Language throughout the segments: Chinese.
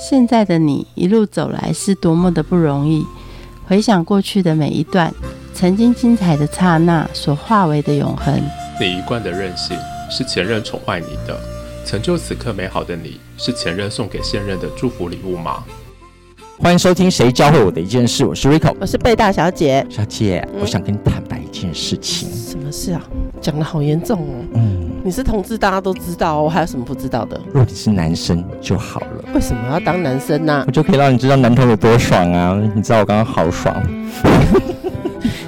现在的你一路走来是多么的不容易。回想过去的每一段，曾经精彩的刹那所化为的永恒。你一贯的任性是前任宠坏你的，成就此刻美好的你是前任送给现任的祝福礼物吗？欢迎收听《谁教会我的一件事》，我是 Rico，我是贝大小姐。小姐，我想跟你坦白一件事情。什么事啊？讲的好严重哦。嗯，你是同志，大家都知道哦，还有什么不知道的？如果你是男生就好了。为什么要当男生呢？我就可以让你知道男同有多爽啊！你知道我刚刚好爽。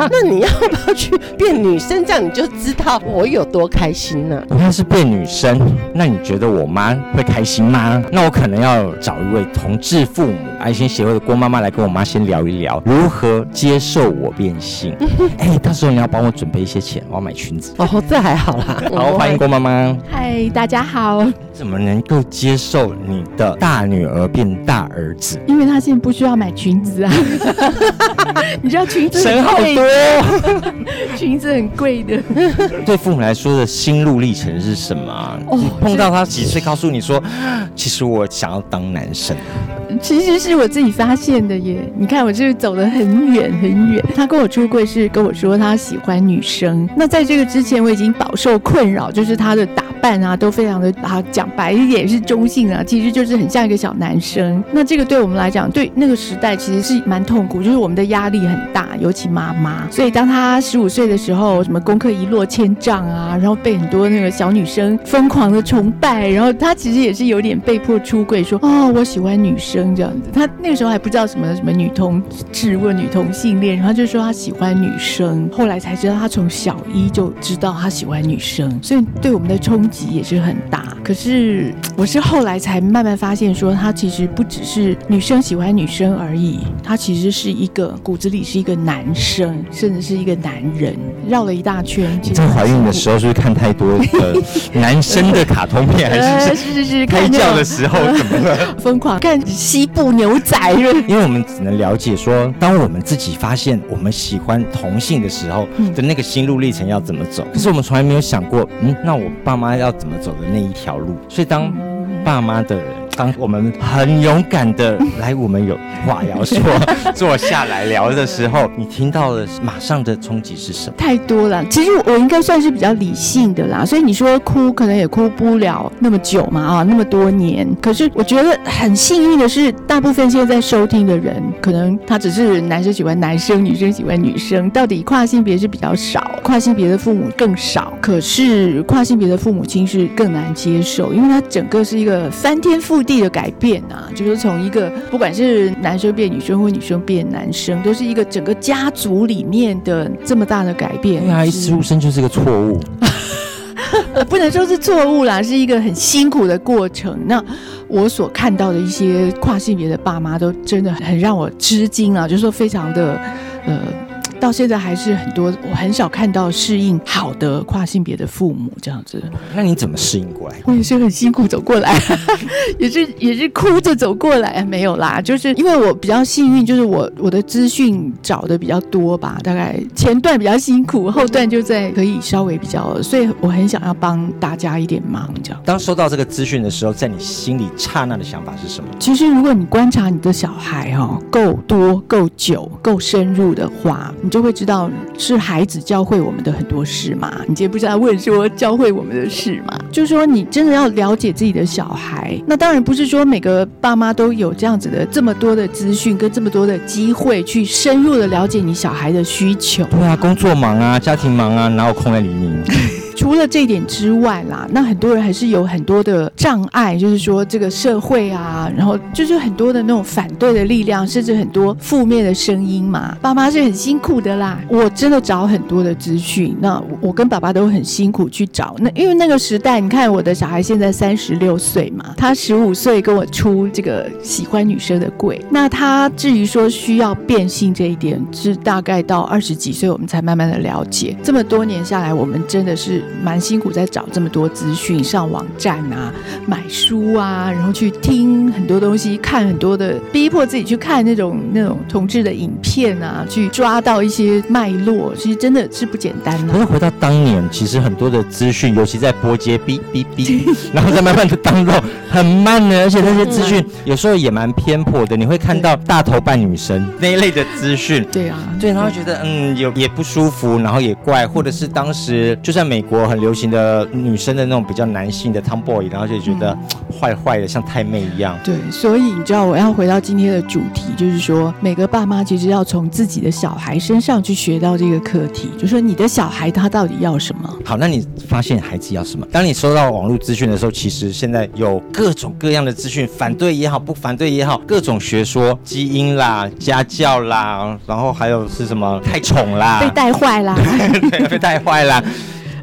那你要不要去变女生？这样你就知道我有多开心呢。我要是变女生，那你觉得我妈会开心吗？那我可能要找一位同志父母爱心协会的郭妈妈来跟我妈先聊一聊，如何接受我变性。哎，到时候你要帮我准备一些钱，我要买裙子。哦，这还好啦。好，欢迎郭妈妈。嗨，大家好。怎么能够接受你的大女儿变大儿子？因为他现在不需要买裙子啊。你知道裙子省好多。裙子很贵的，对父母来说的心路历程是什么？哦碰到他几岁，告诉你说，其实我想要当男生。其实是我自己发现的耶。你看，我就是走得很远很远。他跟我出柜是跟我说他喜欢女生。那在这个之前，我已经饱受困扰，就是他的打扮啊，都非常的啊，讲白一点是中性啊，其实就是很像一个小男生。那这个对我们来讲，对那个时代其实是蛮痛苦，就是我们的压力很大，尤其妈妈。所以当他十五岁的时候，什么功课一落千丈啊，然后被很多那个小女生疯狂的崇拜，然后他其实也是有点被迫出柜，说哦，我喜欢女生这样子。他那个时候还不知道什么什么女同志或女同性恋，然后就说他喜欢女生。后来才知道他从小一就知道他喜欢女生，所以对我们的冲击也是很大。可是 我是后来才慢慢发现，说他其实不只是女生喜欢女生而已，他其实是一个骨子里是一个男生。甚至是一个男人，绕了一大圈。你在怀孕的时候是不是看太多的 男生的卡通片？还是是是是，胎教 的时候怎么了？疯狂看西部牛仔。因为我们只能了解说，当我们自己发现我们喜欢同性的时候的那个心路历程要怎么走，可是我们从来没有想过，嗯，那我爸妈要怎么走的那一条路。所以当爸妈的人。当我们很勇敢的来，我们有话要说，坐下来聊的时候，你听到的马上的冲击是什么？太多了。其实我应该算是比较理性的啦，所以你说哭可能也哭不了那么久嘛，啊，那么多年。可是我觉得很幸运的是，大部分现在在收听的人，可能他只是男生喜欢男生，女生喜欢女生，到底跨性别是比较少，跨性别的父母更少。可是跨性别的父母亲是更难接受，因为他整个是一个翻天覆地。地的改变啊，就是从一个不管是男生变女生或女生变男生，都是一个整个家族里面的这么大的改变。因为一出生就是个错误，不能说是错误啦，是一个很辛苦的过程。那我所看到的一些跨性别的爸妈，都真的很让我吃惊啊，就是说非常的呃。到现在还是很多，我很少看到适应好的跨性别的父母这样子。那你怎么适应过来？我也是很辛苦走过来，也是也是哭着走过来。没有啦，就是因为我比较幸运，就是我我的资讯找的比较多吧。大概前段比较辛苦，后段就在可以稍微比较，所以我很想要帮大家一点忙这样。当收到这个资讯的时候，在你心里刹那的想法是什么？其实如果你观察你的小孩哈够多、够久、够深入的话。你就会知道是孩子教会我们的很多事嘛？你今天不是在问说教会我们的事嘛？就是说你真的要了解自己的小孩。那当然不是说每个爸妈都有这样子的这么多的资讯跟这么多的机会去深入的了解你小孩的需求。对啊，工作忙啊，家庭忙啊，哪有空来理你？除了这一点之外啦，那很多人还是有很多的障碍，就是说这个社会啊，然后就是很多的那种反对的力量，甚至很多负面的声音嘛。爸妈是很辛苦的啦，我真的找很多的资讯。那我跟爸爸都很辛苦去找。那因为那个时代，你看我的小孩现在三十六岁嘛，他十五岁跟我出这个喜欢女生的柜。那他至于说需要变性这一点，是大概到二十几岁我们才慢慢的了解。这么多年下来，我们真的是。蛮辛苦在找这么多资讯，上网站啊，买书啊，然后去听很多东西，看很多的，逼迫自己去看那种那种同志的影片啊，去抓到一些脉络，其实真的是不简单可是。回到当年，其实很多的资讯，尤其在波接哔哔哔，然后再慢慢的当肉，很慢呢，而且那些资讯有时候也蛮偏颇的，你会看到大头扮女生那一类的资讯。对啊，对，然后觉得嗯有也不舒服，然后也怪，或者是当时就在美国很流行的女生的那种比较男性的 tomboy，然后就觉得坏坏的，像太妹一样。对，所以你知道我要回到今天的主题，就是说每个爸妈其实要从自己的小孩身上去学到这个课题，就说你的小孩他到底要什么。好，那你发现孩子要什么？当你收到网络资讯的时候，其实现在有各种各样的资讯，反对也好，不反对也好，各种学说，基因啦、家教啦，然后还有是什么太宠啦，被带坏啦，对被带坏啦，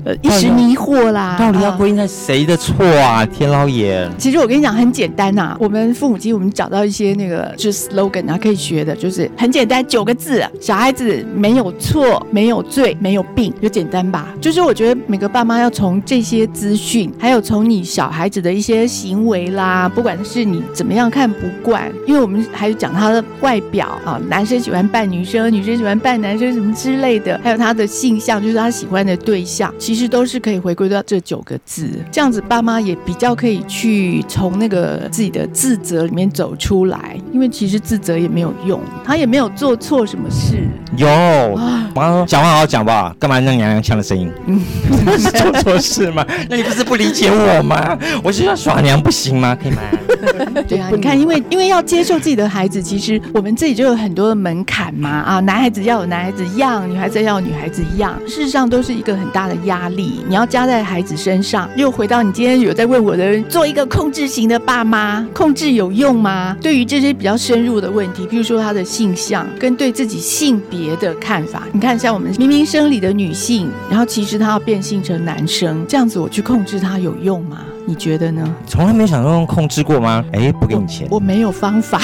呃，一时迷惑啦，到底要啊归因在谁的错啊？天老爷，其实我跟你讲很简单呐、我们父母亲我们找到一些那个就是 slogan 啊，可以学的，就是很简单，九个字：小孩子没有错，没有罪，没有病，就简单吧。就是我觉得每个爸妈要从这些资讯，还有从你小孩子的一些行为啦，不管是你怎么样看不惯，因为我们还有讲他的外表啊，男生喜欢扮女生，女生喜欢扮男生什么之类的，还有他的性向，就是他喜欢的对象，其实都是可以回归到这九个字。这样子，爸妈也比较可以去从那个自己的自责里面走出来，因为其实自责也没有用，他也没有做错什么事。有。啊。我刚说讲话好好讲吧，干嘛？那娘娘腔的声音？嗯是做错事吗？那你不是不理解我吗？我是要耍娘不行吗？可以吗？对啊，你看，因为因为要接受自己的孩子，其实我们自己就有很多的门槛嘛？啊，男孩子要有男孩子样，女孩子要有女孩子样，事实上都是一个很大的压力，你要加在孩子身上。又回到你今天有在问我的，做一个控制型的爸妈，控制有用吗？对于这些比较深入的问题，譬如说他的性向跟对自己性别的看法，你看像我们明明生理的女性，然后其实她要变性成男生，这样子我去控制她有用吗？你觉得呢？从来没有想过用控制过吗？哎，不给你钱，我没有方法。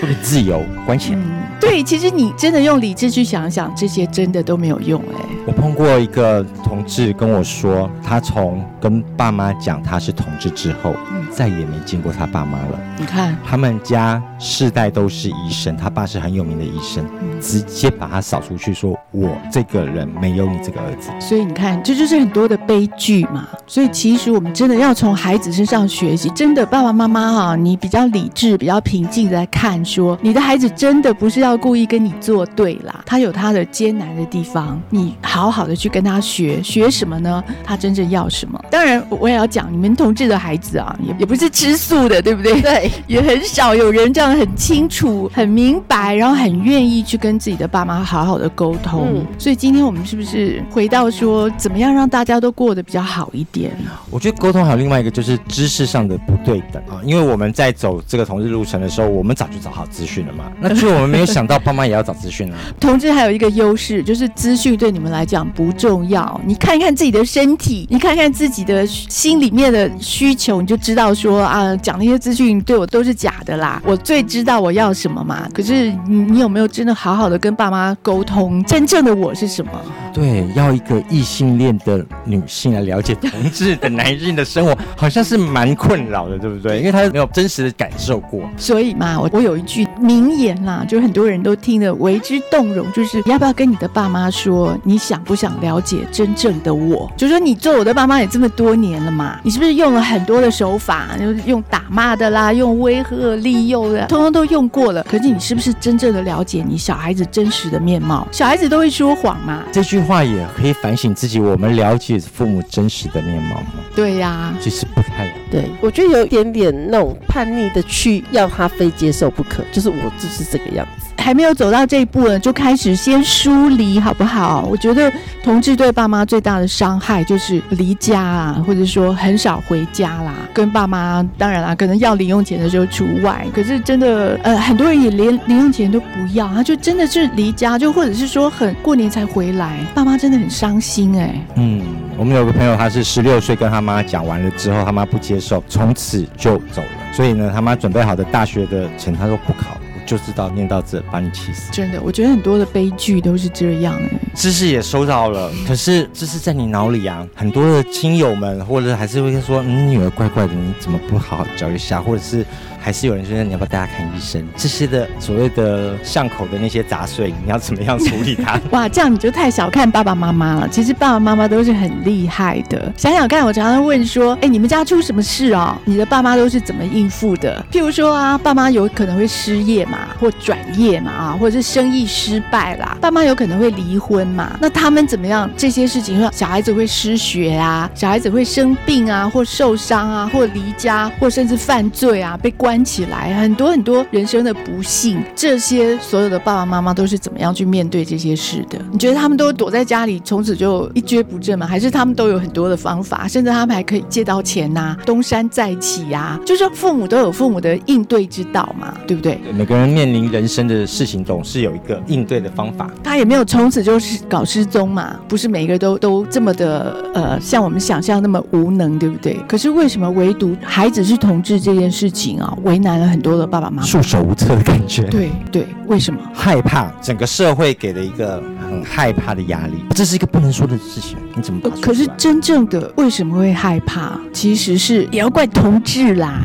不给自由，关钱。嗯，对，其实你真的用理智去想想，这些真的都没有用哎。我碰过一个同志跟我说，他从跟爸妈讲他是同志之后，嗯再也没见过他爸妈了。你看，他们家世代都是医生，他爸是很有名的医生，嗯直接把他扫出去说，我这个人没有你这个儿子。所以你看，这就是很多的悲剧嘛。所以其实我们真的要从孩子身上学习，真的爸爸妈妈哈，你比较理智、比较平静的来看说，你的孩子真的不是要故意跟你作对啦，他有他的艰难的地方，你好好的去跟他学，学什么呢？他真正要什么？当然，我也要讲，你们同志的孩子啊，也也不是吃素的，对不对？对，也很少有人这样很清楚、很明白，然后很愿意去跟自己的爸妈好好的沟通。嗯所以今天我们是不是回到说，怎么样让大家都过得比较好一点？我觉得沟通还有另外一个就是知识上的不对等啊，因为我们在走这个同志路程的时候，我们早就找好资讯了嘛，那就我们没有想到爸妈也要找资讯啊。同志还有一个优势，就是资讯对你们来讲不重要。你看看自己的身体，你看看自己的心里面的需求，你就知道说啊，讲那些资讯对我都是假的啦。我最知道我要什么嘛。可是你你有没有真的好好的跟爸妈沟通，真正的我是什么？对，要一个异性恋的女性来了解同志的男性的生活，好像是蛮困扰的，对不对？因为他没有真实的感受过。所以嘛，我我有一句名言啦，就是很多人都听得为之动容，就是你要不要跟你的爸妈说，你想不想了解真正的我？就说你做我的爸妈也这么多年了嘛，你是不是用了很多的手法，就是用打骂的啦，用威吓利诱的，通通都用过了。可是你是不是真正的了解你小孩子真实的面貌？小孩子都会说谎嘛？这句话也可以反省自己，我们了解父母真实的面貌吗？对呀、其实不太了。对，我觉得有一点点那种叛逆的去要他非接受不可，就是我就是这个样子。还没有走到这一步呢，就开始先疏离，好不好？我觉得同志对爸妈最大的伤害就是离家啊，或者说很少回家啦。跟爸妈当然啦，可能要零用钱的时候除外，可是真的呃，很多人也连零用钱都不要，他就真的是离家，就或者是说很过年才回来，爸妈真的很伤心哎、嗯，我们有个朋友，他是十六岁跟他妈讲完了之后，他妈不接受，从此就走了。所以呢，他妈准备好的大学的钱，他说不考，我就知道念到这把你气死。真的，我觉得很多的悲剧都是这样。知识也收到了，可是知识在你脑里啊。很多的亲友们或者还是会说，嗯，女儿怪怪的，你怎么不好好教一下？或者是还是有人说你要不要带她看医生？这些的所谓的巷口的那些杂碎，你要怎么样处理它？哇，这样你就太小看爸爸妈妈了。其实爸爸妈妈都是很厉害的。想想看，我常常问说，哎，你们家出什么事哦？你的爸妈都是怎么应付的？譬如说啊，爸妈有可能会失业嘛，或转业嘛，啊，或者是生意失败啦，爸妈有可能会离婚嘛。那他们怎么样？这些事情，说小孩子会失学啊，小孩子会生病啊，或受伤啊，或离家，或甚至犯罪啊，被关起来，很多很多人生的不幸，这些所有的爸爸妈妈都是怎么样去面对这些事的？你觉得他们都躲在家里，从此就一蹶不振吗？还是他们都有很多的方法，甚至他们还可以借到钱呐，东山再起呀？就是父母都有父母的应对之道嘛，对不对？每个人面临人生的事情，总是有一个应对的方法。他也没有从此就是搞失踪嘛，不是每一个都都这么的呃，像我们想象那么无能，对不对？可是为什么唯独孩子是同志这件事情啊，为难了很多的爸爸妈妈，束手无策的感觉？对对，为什么？害怕，整个社会给了一个很害怕的压力，这是一个不能说的事情，你怎么？可是真正的为什么会害怕？其实是也要怪同志啦。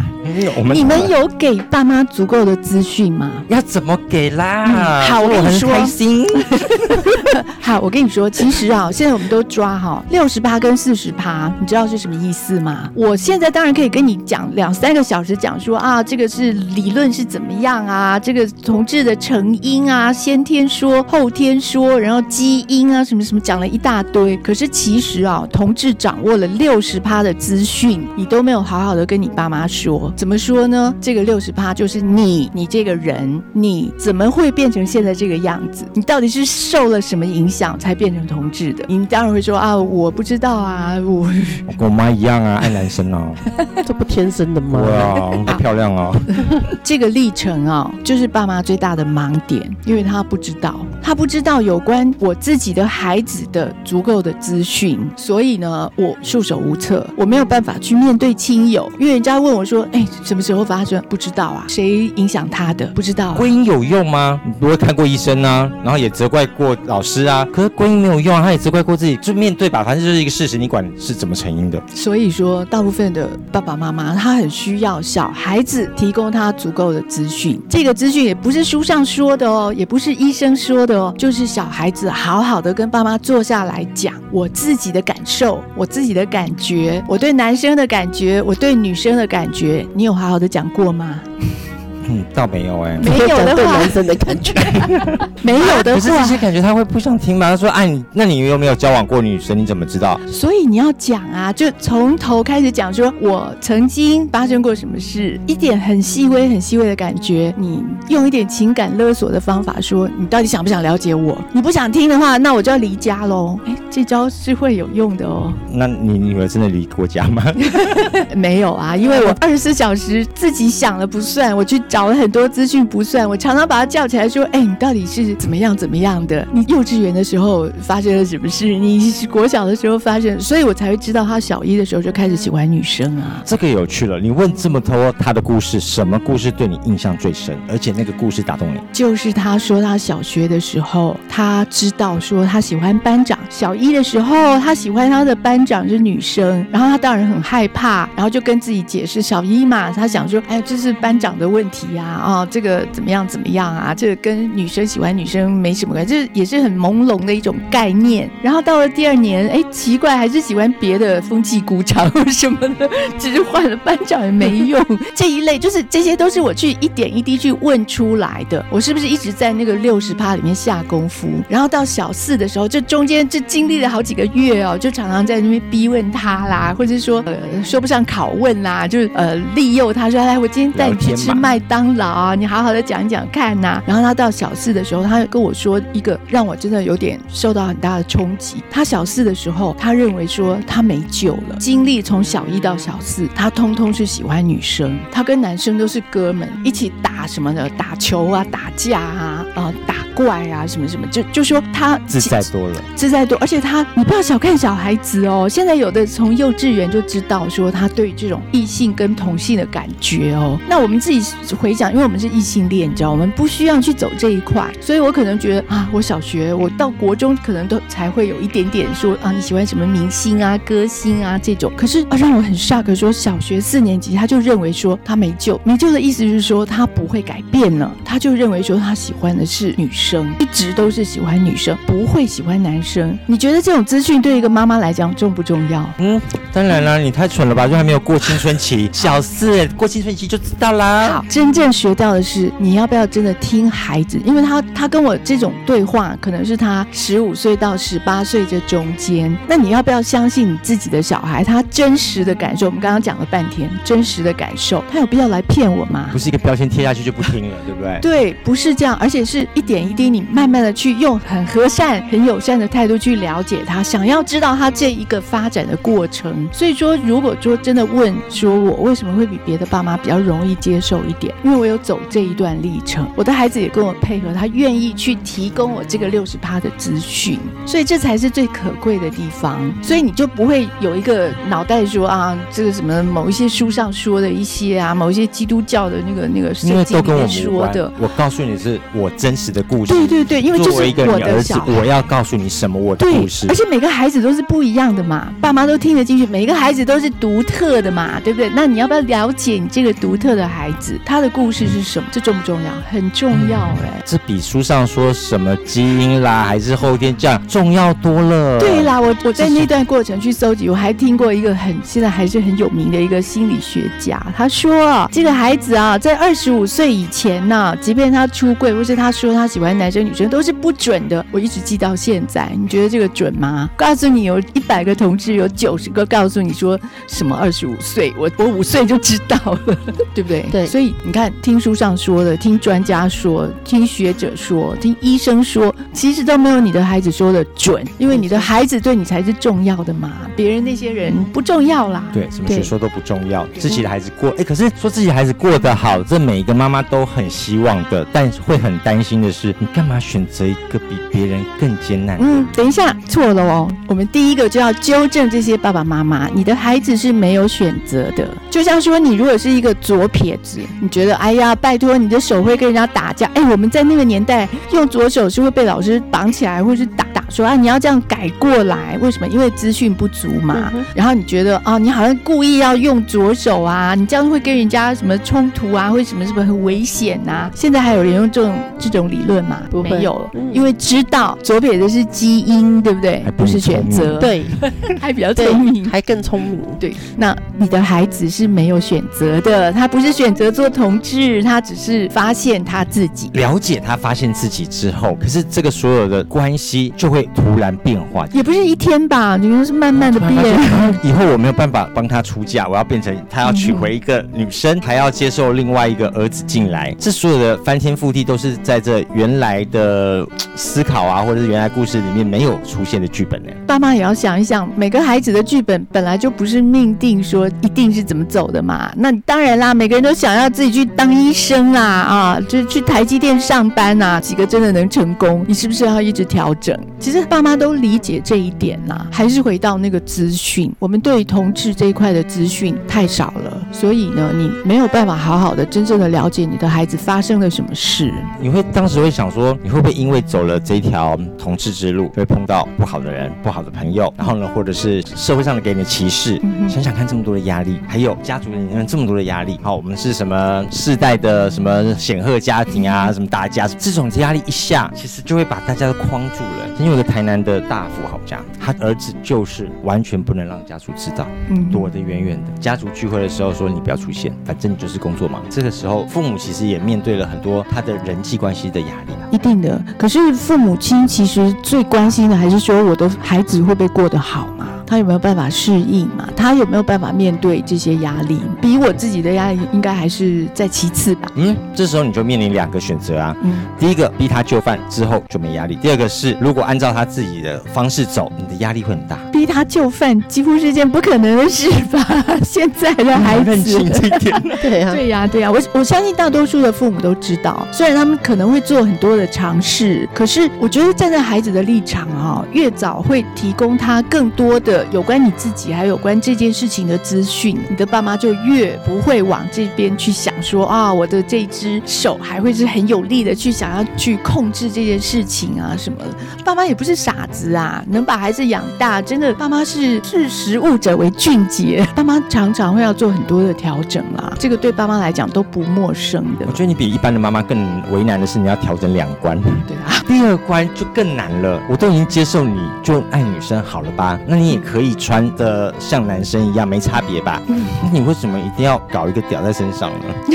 我们你们有给爸妈足够的资讯吗？要怎么给啦？好，我跟你说，开心。好，我跟你说，其实啊，现在我们都抓哈六十八跟四十趴，你知道是什么意思吗？我现在当然可以跟你讲两三个小时，讲说啊，这个是理论是怎么样啊，这个同志的成因啊，先天说、后天说，然后基因啊，什么什么讲了一大堆。可是其实啊，同志掌握了六十趴的资讯，你都没有好好的跟你爸妈说。怎么说呢？这个六十趴就是你，你这个人，你怎么会变成现在这个样子？你到底是受了什么影响才变成同志的？你当然会说啊，我不知道啊，我我 跟我妈一样啊，爱男生哦。这不天生的吗？哇，好漂亮哦。这个历程啊，就是爸妈最大的盲点，因为他不知道，他不知道有关我自己的孩子的足够的资讯，所以呢，我束手无策，我没有办法去面对亲友，因为人家问我说，哎，什么时候发生？不知道啊，谁影响他的？不知道、啊。婚姻有用吗？你不会看过医生啊，然后也责怪过老师啊，可是婚姻没有用啊，他也责怪过自己，就面对吧，反正就是一个事实，你管是怎么成因的。所以说，大部分的爸爸妈妈，他很需要小孩子提供他足够的资讯。这个资讯也不是书上说的哦，也不是医生说的哦，就是小孩子好好的跟爸妈坐下来讲我自己的感受，我自己的感觉，我对男生的感觉，我对女生的感觉，你有好好的讲过吗？嗯，倒没有哎、没有的话对男，生的感觉，没有的可是这话，些感觉他会不想听吗？他说：“哎，你那你有没有交往过女生？你怎么知道所以你要讲啊，就从头开始讲，说我曾经发生过什么事，一点很细微、很细微的感觉，你用一点情感勒索的方法说，你到底想不想了解我？你不想听的话，那我就要离家喽。哎，这招是会有用的哦。？”那你女儿真的离过家吗？没有啊，因为我二十四小时自己想了不算，我去找了很多资讯不算，我常常把他叫起来说：“哎，你到底是怎么样怎么样的？你幼稚园的时候发生了什么事？你是国小的时候发生，所以我才会知道他小一的时候就开始喜欢女生啊。”这个有趣了。你问这么多他的故事，什么故事对你印象最深？而且那个故事打动你？就是他说他小学的时候，他知道说他喜欢班长。小一的时候，他喜欢他的班长是女生，然后他当然很害怕，然后就跟自己解释，小一嘛，他想说，哎，这是班长的问题呀、啊，这个怎么样怎么样啊，这个跟女生喜欢女生没什么关系，这也是很朦胧的一种概念。然后到了第二年，哎，奇怪，还是喜欢别的风纪鼓掌什么的，只是换了班长也没用。这一类就是这些都是我去一点一滴去问出来的。我是不是一直在那个六十趴里面下功夫？然后到小四的时候，这中间就经历了好几个月哦，就常常在那边逼问他啦，或者是说呃说不上拷问啦，就是呃利诱他说，哎我今天带你去吃麦当劳啊，你好好的讲一讲看呐、然后他到小四的时候，他跟我说一个让我真的有点受到很大的冲击。他小四的时候，他认为说他没救了，经历从小一到小四，他通通是喜欢女生，他跟男生都是哥们，一起打什么的，打球啊，打架啊，啊、打怪啊，什么什么，就就说他自在多了。自在多，而且他，你不要小看小孩子哦。现在有的从幼稚园就知道说他对这种异性跟同性的感觉哦。那我们自己回想，因为我们是异性恋，你知道，我们不需要去走这一块，所以我可能觉得啊，我小学我到国中可能都才会有一点点说啊，你喜欢什么明星啊、歌星啊这种。可是啊，让我很 shock，说小学四年级他就认为说他没救，没救的意思就是说他不会改变了，他就认为说他喜欢的是女生，一直都是喜欢女生，不会喜欢男生。你觉得这种资讯对一个妈妈来讲重不重要？嗯，当然啦，你太蠢了吧，就还没有过青春期，小四过青春期就知道啦。好，真正学到的是你要不要真的听孩子，因为他他跟我这种对话，可能是他十五岁到十八岁这中间，那你要不要相信你自己的小孩，他真实的感受？我们刚刚讲了半天，真实的感受，他有必要来骗我吗？不是一个标签贴下去就不听了，对不对？对，不是这样，而且是一点一滴，你慢慢的去用很和善、很友善的态度去了解他，想要知道他这一个发展的过程。所以说，如果说真的问说我为什么会比别的爸妈比较容易接受一点，因为我有走这一段历程，我的孩子也跟我配合，他愿意去提供我这个六十趴的资讯，所以这才是最可贵的地方。所以你就不会有一个脑袋说啊，这个什么某一些书上说的一些啊，某一些基督教的那个那个圣经里都跟我面说的。我告诉你是我真实的故事。对对对，因为就是我你儿子的小，孩。我要告诉你什么我的故事，。而且每个孩子都是不一样的嘛，爸妈都听得进去，每一个孩子都是独特的嘛，对不对？那你要不要了解你这个独特的孩子，他的故事是什么？这重不重要？很重要哎、这比书上说什么基因啦，还是后天这样重要多了。对啦，我我在那段过程去搜集，我还听过一个很现在还是很有名的一个心理学家，他说啊，这个孩子啊，在二十五岁以前呢、即便他出柜，或是他说他喜欢男生女生，都是不准的。我一直记到现在，你觉得这个准吗？告诉你，有一百个同志，有九十个告诉你说什么二十五岁，我我五岁就知道了，对不对？对所以你看，听书上说的，听专家说，听学者说，听医生说，其实都没有你的孩子说的准，因为你的孩子对你才是重要的嘛，别人那些人不重要啦。对，什么学说都不重要，自己的孩子过，哎，可是说自己孩子过得好，这每一个妈妈都很希望的，但会很担心的是，你干嘛选择一个比别人更艰难的？嗯，等一下，错了哦。我们第一个就要纠正这些爸爸妈妈，你的孩子是没有选择的。就像说，你如果是一个左撇子，你觉得，哎呀，拜托，你的手会跟人家打架。哎，我们在那个年代用左手是会被老师绑起来，或是打打说啊，你要这样改过来。为什么？因为资讯不足嘛。嗯然后你觉得啊，你好像故意要用左手啊，你这样会跟人家什么冲突啊，会什么什么很危险呐、现在还有人用这种这种理论吗？不没有，嗯因为知道左撇子是基因，对不对不是选择，，对 还比较聪明。还更聪明。对，那你的孩子是没有选择的，他不是选择做同志，他只是发现他自己。了解他发现自己之后，可是这个所有的关系就会突然变化。也不是一天吧，你们是慢慢的变。以后我没有办法帮他出嫁，我要变成他要娶回一个女生，还要接受另外一个儿子进来，这所有的翻天覆地都是在这原来的思考啊，或者是原来故事里面没有出现的剧本呢。爸妈也要想一想，每个孩子的剧本本来就不是命定说一定是怎么走的嘛。那当然啦，每个人都想要自己去当医生啦，啊，就是去台积电上班啊，几个真的能成功，你是不是要一直调整？其实爸妈都理解这一点呐，还是回到那个资讯，我们对于同志这一块的资讯太少了，所以呢，你没有办法好好的真正的了解你的孩子发生了什么事。你会当时会想说，你会不会因为走了这条同志之路，会碰到不好的人、不好的朋友，然后呢，或者是社会上的给你的歧视？嗯想想看，这么多的压力，还有家族里面这么多的压力。好，我们是什么世代的什么显赫家庭啊，什么大家，这种压力一下，其实就会把大家都框住了。因为有个台南的大富豪家，他儿子就是完全不能让家属知道，嗯躲得远远的。家族聚会的时候说你不要出现，反正你就是工作忙。这个时候，父母其实也面对了很多他的人际关系的压力。一定的，可是父母亲其实最关心的还是说，我的孩子会不会过得好嘛？他有没有办法适应嘛？他有没有办法面对这些压力？比我自己的压力应该还是在其次吧。嗯，这时候你就面临两个选择啊。嗯，第一个逼他就范之后就没压力，第二个是如果按照他自己的方式走，你的压力会很大。逼他就范几乎是件不可能的事吧？现在的孩认子清。这一点。对啊，对呀、对呀、我我相信大多数的父母都知道，虽然他们可能会做很多的尝试，可是我觉得站在孩子的立场哦、越早会提供他更多的有关你自己还有关这件事情的资讯，你的爸妈就越不会往这边去想。说啊，我的这只手还会是很有力的去想要去控制这件事情啊什么的。爸妈也不是傻子啊，能把孩子养大，真的爸妈是识时务者为俊杰。爸妈常常会要做很多的调整啦，这个对爸妈来讲都不陌生的我。觉得你比一般的妈妈更为难的是，你要调整两关。对啊，第二关就更难了，我都已经接受你就爱女生好了吧？那你也可以穿的像男生一样，没差别吧？那你为什么一定要搞一个屌在身上呢？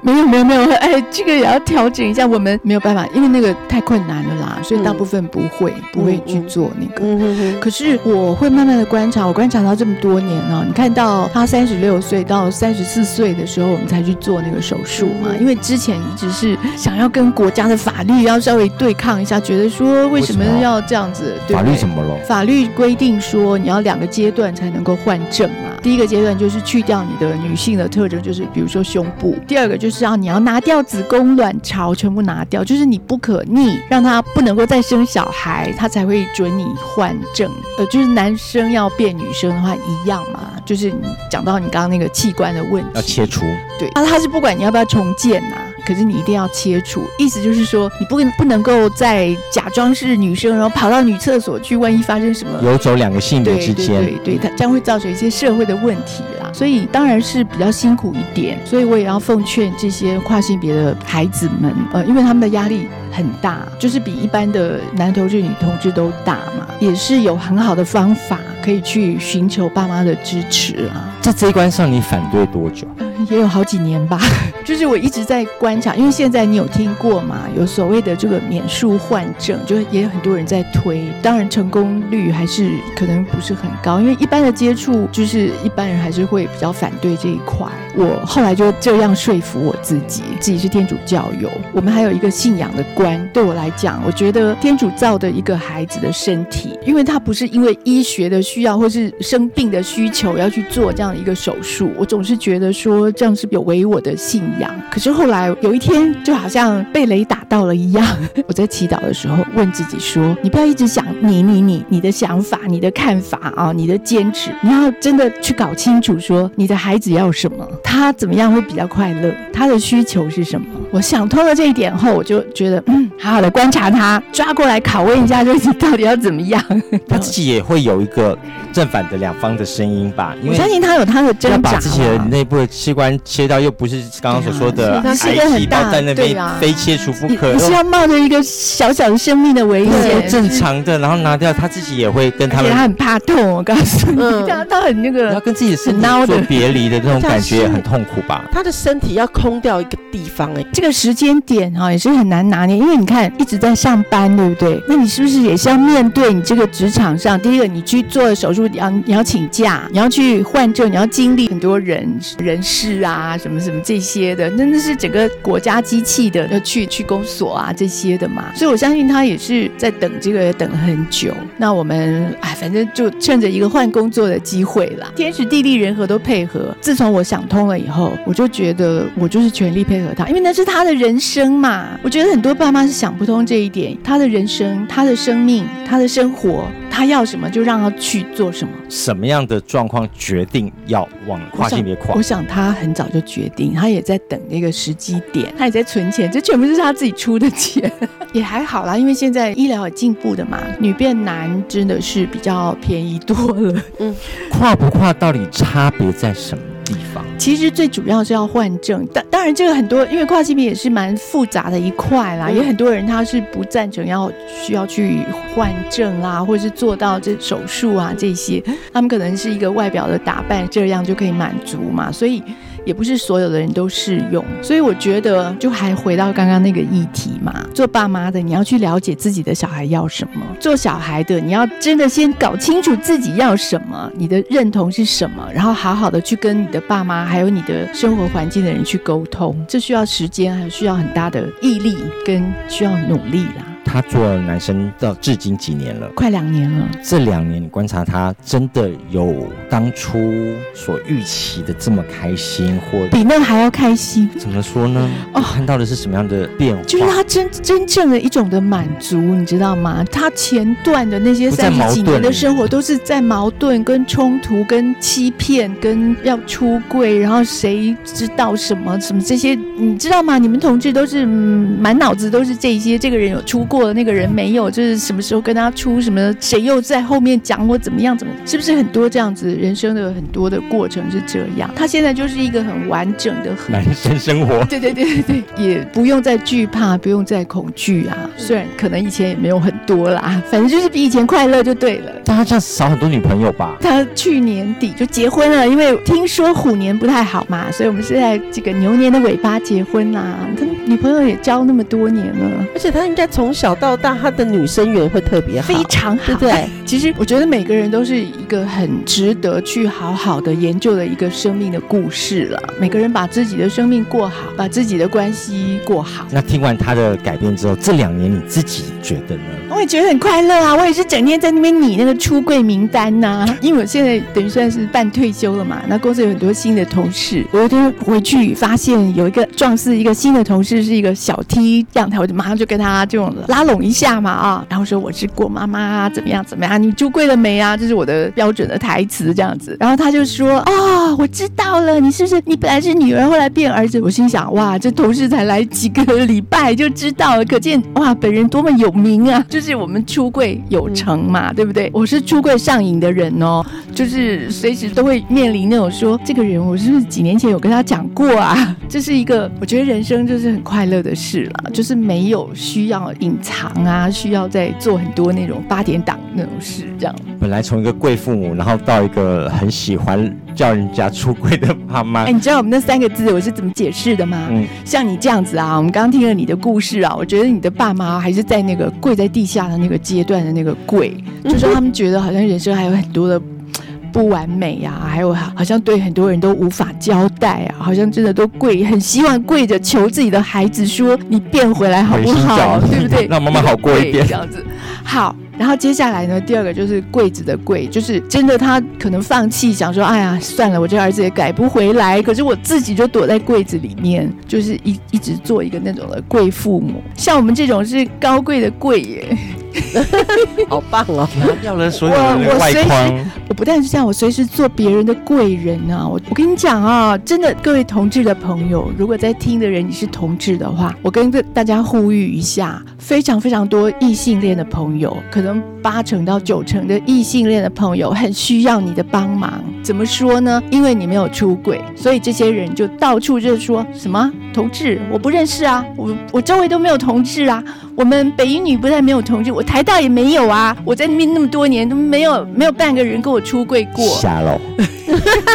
没有没有没有，哎，这个也要调整一下，我们没有办法，因为那个太困难了啦，所以大部分不会、不会去做那个。可是我会慢慢的观察，我观察到这么多年呢、你看到他三十六岁到三十四岁的时候，我们才去做那个手术嘛，因为之前一直是想要跟国家的法律要稍微对抗一下，觉得说为什么要这样子？对法律怎么了？法律规定说你要两个阶段才能够换证嘛。第一个阶段就是去掉你的女性的特征，就是比如说胸部；第二个就是要你要拿掉子宫、卵巢，全部拿掉，就是你不可逆，让他不能够再生小孩，他才会准你换证。呃，就是男生要变女生的话一样嘛，就是你讲到你刚刚那个器官的问题，要切除，对，啊，他是不管你要不要重建呐、可是你一定要切除，意思就是说你不不能够再假装是女生，然后跑到女厕所去，万一发生什么游走两个性别之对间，对对对，它将会造成一些社会的问题啦。所以当然是比较辛苦一点，所以我也要奉劝这些跨性别的孩子们，呃，因为他们的压力很大，就是比一般的男同志、女同志都大嘛，也是有很好的方法可以去寻求爸妈的支持啊。在这一关上你反对多久？也有好几年吧，就是我一直在观察，因为现在你有听过嘛，有所谓的这个免术换证，就是也有很多人在推，当然成功率还是可能不是很高，因为一般的接触就是一般人还是会比较反对这一块。我后来就这样说服我自己，自己是天主教友，我们还有一个信仰的观。对我来讲，我觉得天主造的一个孩子的身体，因为他不是因为医学的需要或是生病的需求要去做这样的一个手术，我总是觉得说这样是有违我的信仰。可是后来有一天，就好像被雷打到了一样，我在祈祷的时候问自己说：你不要一直想你你你你的想法、你的看法啊、你的坚持，你要真的去搞清楚说你的孩子要什么，他怎么样会比较快乐，他的需求是什么。我想通了这一点后，我就觉得嗯，好好的观察他，抓过来拷问一下，就 是到底要怎么样。他自己也会有一个正反的两方的声音吧，因为我相信他有他的挣扎要，把自己的内部的器官切掉，又不是刚刚所说的癌细很大胞在那边非切除不可，你你是要冒着一个小小的生命的危险，正常的，然后拿掉，他自己也会跟他们而且他很怕痛，我告诉你，嗯他他很那个要，跟自己的身体做别离的这种感觉也很痛苦吧？他的身体要空掉一个地方哎、这个时间点哈、也是很难拿捏，因为你看一直在上班，对不对？那你是不是也是要面对你这个职场上？第一个，你去做手术，你要你要请假，你要去换证，你要经历很多人人事啊，什么什么这些的，那那是整个国家机器的，要去去公所啊这些的嘛。所以我相信他也是在等这个等很久。那我们哎，反正就趁着一个换工作的机会啦，天时地利人和都配合。自从我想通了以后，我就觉得我就是全力配合他，因为那是他的人生嘛。我觉得很多爸妈是想不通这一点，他的人生、他的生命、他的生活，他要什么就让他去做什么。什么样的状况决定要往跨性别跨我？想他很早就决定，他也在等那个时机点，他也在存钱，这全部是他自己出的钱，也还好啦，因为现在医疗也进步的嘛，女变男真的是比较便宜多了。嗯跨不跨到底差别在什么地方？其实最主要是要换证，当当然这个很多，因为跨性别也是蛮复杂的一块啦，嗯也很多人他是不赞成要需要去换证啦，或者是做到这手术啊这些，他们可能是一个外表的打扮这样就可以满足嘛，所以。也不是所有的人都适用，所以我觉得就还回到刚刚那个议题嘛，做爸妈的你要去了解自己的小孩要什么，做小孩的你要真的先搞清楚自己要什么，你的认同是什么，然后好好的去跟你的爸妈还有你的生活环境的人去沟通，这需要时间，还有需要很大的毅力跟需要努力啦。他做了男生到至今几年了？快两年了。这两年你观察他，真的有当初所预期的这么开心，或比那还要开心？怎么说呢？哦看到的是什么样的变化？就是他真真正的一种的满足，你知道吗？他前段的那些三十几年的生活，都是在矛盾、跟冲突、跟欺骗、跟要出柜，然后谁知道什么什么这些，你知道吗？你们同志都是嗯满脑子都是这些，这个人有出过，那个人没有，就是什么时候跟他出什么，谁又在后面讲我怎么样怎么，是不是很多这样子人生的很多的过程是这样？他现在就是一个很完整的、很男生生活。对对对对对，也不用再惧怕，不用再恐惧啊。虽然可能以前也没有很多啦，反正就是比以前快乐就对了。但他这样少很多女朋友吧？他去年底就结婚了，因为听说虎年不太好嘛，所以我们是在这个牛年的尾巴结婚啦。他女朋友也交那么多年了。而且他应该从小到大，他的女生缘会特别好，非常好，对不对？其实我觉得每个人都是一个很值得去好好的研究的一个生命的故事了。每个人把自己的生命过好，把自己的关系过好。那听完他的改变之后，这两年你自己觉得呢？我也觉得很快乐啊！我也是整天在那边拟那个出柜名单呐、因为我现在等于算是半退休了嘛，那公司有很多新的同事。我有一天回去发现有一个撞似一个新的同事是一个小 T 样态，我就马上就跟他这种拉拢一下嘛啊，然后说我是郭妈妈，怎么样怎么样，你出柜了没啊？这是我的标准的台词这样子。然后他就说哦，我知道了，你是不是你本来是女儿，后来变儿子？我心想哇，这同事才来几个礼拜就知道了，可见哇本人多么有名啊！就是我们出柜有成嘛，对不对？我是出柜上瘾的人哦，就是随时都会面临那种说这个人我是不是几年前有跟他讲过啊？这是一个我觉得人生就是很快乐的事了，就是没有需要隐藏啊，需要再做很多那种八点档那种事这样。本来从一个贵父母，然后到一个很喜欢叫人家出柜的妈妈哎，，你知道我们那三个字我是怎么解释的吗？嗯，像你这样子啊，我们刚刚听了你的故事啊，我觉得你的爸妈还是在那个跪在地下的那个阶段的那个跪，就是他们觉得好像人生还有很多的。不完美呀、还有好像对很多人都无法交代啊，好像真的都跪，很希望跪着求自己的孩子说：“你变回来好不好？对不对？让妈妈好过一点这样子。好，然后接下来呢，第二个就是柜子的柜，就是真的他可能放弃，想说：哎呀，算了，我这儿子也改不回来。可是我自己就躲在柜子里面，就是一一直做一个那种的贵父母。像我们这种是高贵的贵耶，好棒哦！拿掉了所有的外框，我不但是这样，我随时做别人的贵人啊！我我跟你讲啊，真的，各位同志的朋友，如果在听的人你是同志的话，我跟大家呼吁一下，非常非常多异性恋的朋友，可能八成到九成的异性恋的朋友很需要你的帮忙。怎么说呢？因为你没有出轨，所以这些人就到处就说什么同志，我不认识啊，我我周围都没有同志啊，我们北一女不但没有同志，我台大也没有啊，我在那边那么多年都没有没有半个人跟我出柜过。瞎喽。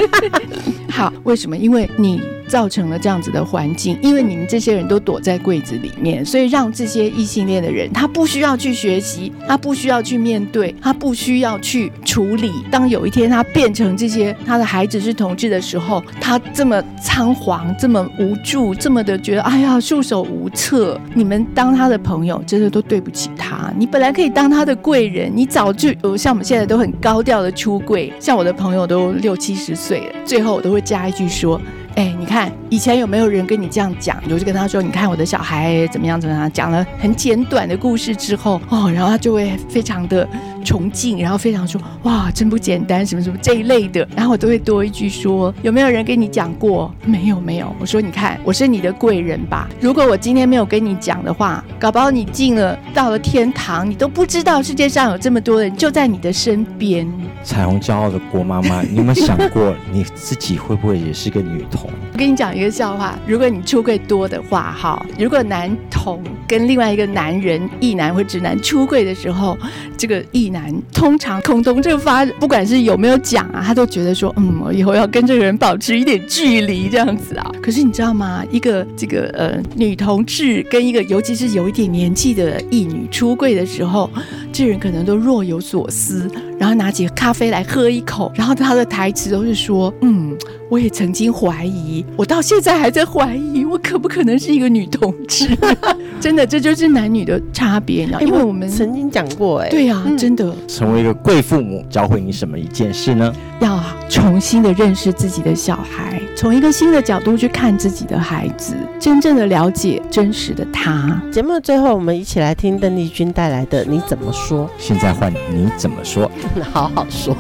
好，为什么？因为你造成了这样子的环境，因为你们这些人都躲在柜子里面，所以让这些异性恋的人，他不需要去学习，他不需要去面对，他不需要去处理。当有一天他变成这些，他的孩子是同志的时候，他这么仓皇，这么无助，这么的觉得哎呀束手无策。你们当他的朋友，真的都对不起他。你本来可以当他的贵人，你早就呃像我们现在都很高调的出柜，像我的朋友都六七十岁了，最后我都会加一句说。哎，你看以前有没有人跟你这样讲？我就跟他说，你看我的小孩怎么样怎么样，讲了很简短的故事之后，哦，然后他就会非常的崇敬，然后非常说哇，真不简单，什么什么这一类的，然后我都会多一句说，有没有人跟你讲过？没有没有，我说你看我是你的贵人吧，如果我今天没有跟你讲的话，搞不好你进了到了天堂，你都不知道世界上有这么多人就在你的身边。彩虹骄傲的郭妈妈，你有没有想过你自己会不会也是个女童？我跟你讲一个个笑话，如果你出柜多的话，哈，如果男同跟另外一个男人异男或直男出柜的时候，这个异男通常恐同这个发，不管是有没有讲啊，他都觉得说，嗯，我以后要跟这个人保持一点距离这样子啊。可是你知道吗？一个这个呃女同志跟一个尤其是有一点年纪的异女出柜的时候，这人可能都若有所思，然后拿起咖啡来喝一口，然后他的台词都是说：“嗯，我也曾经怀疑，我到现在还在怀疑，我可不可能是一个女同志？真的，这就是男女的差别，你知道？因为我们曾经讲过，哎，对啊，真的，成为一个贵父母教会你什么一件事呢？要重新的认识自己的小孩，从一个新的角度去看自己的孩子，真正的了解真实的他。节目的最后，我们一起来听邓丽君带来的《你怎么说》。现在换你怎么说？好好说。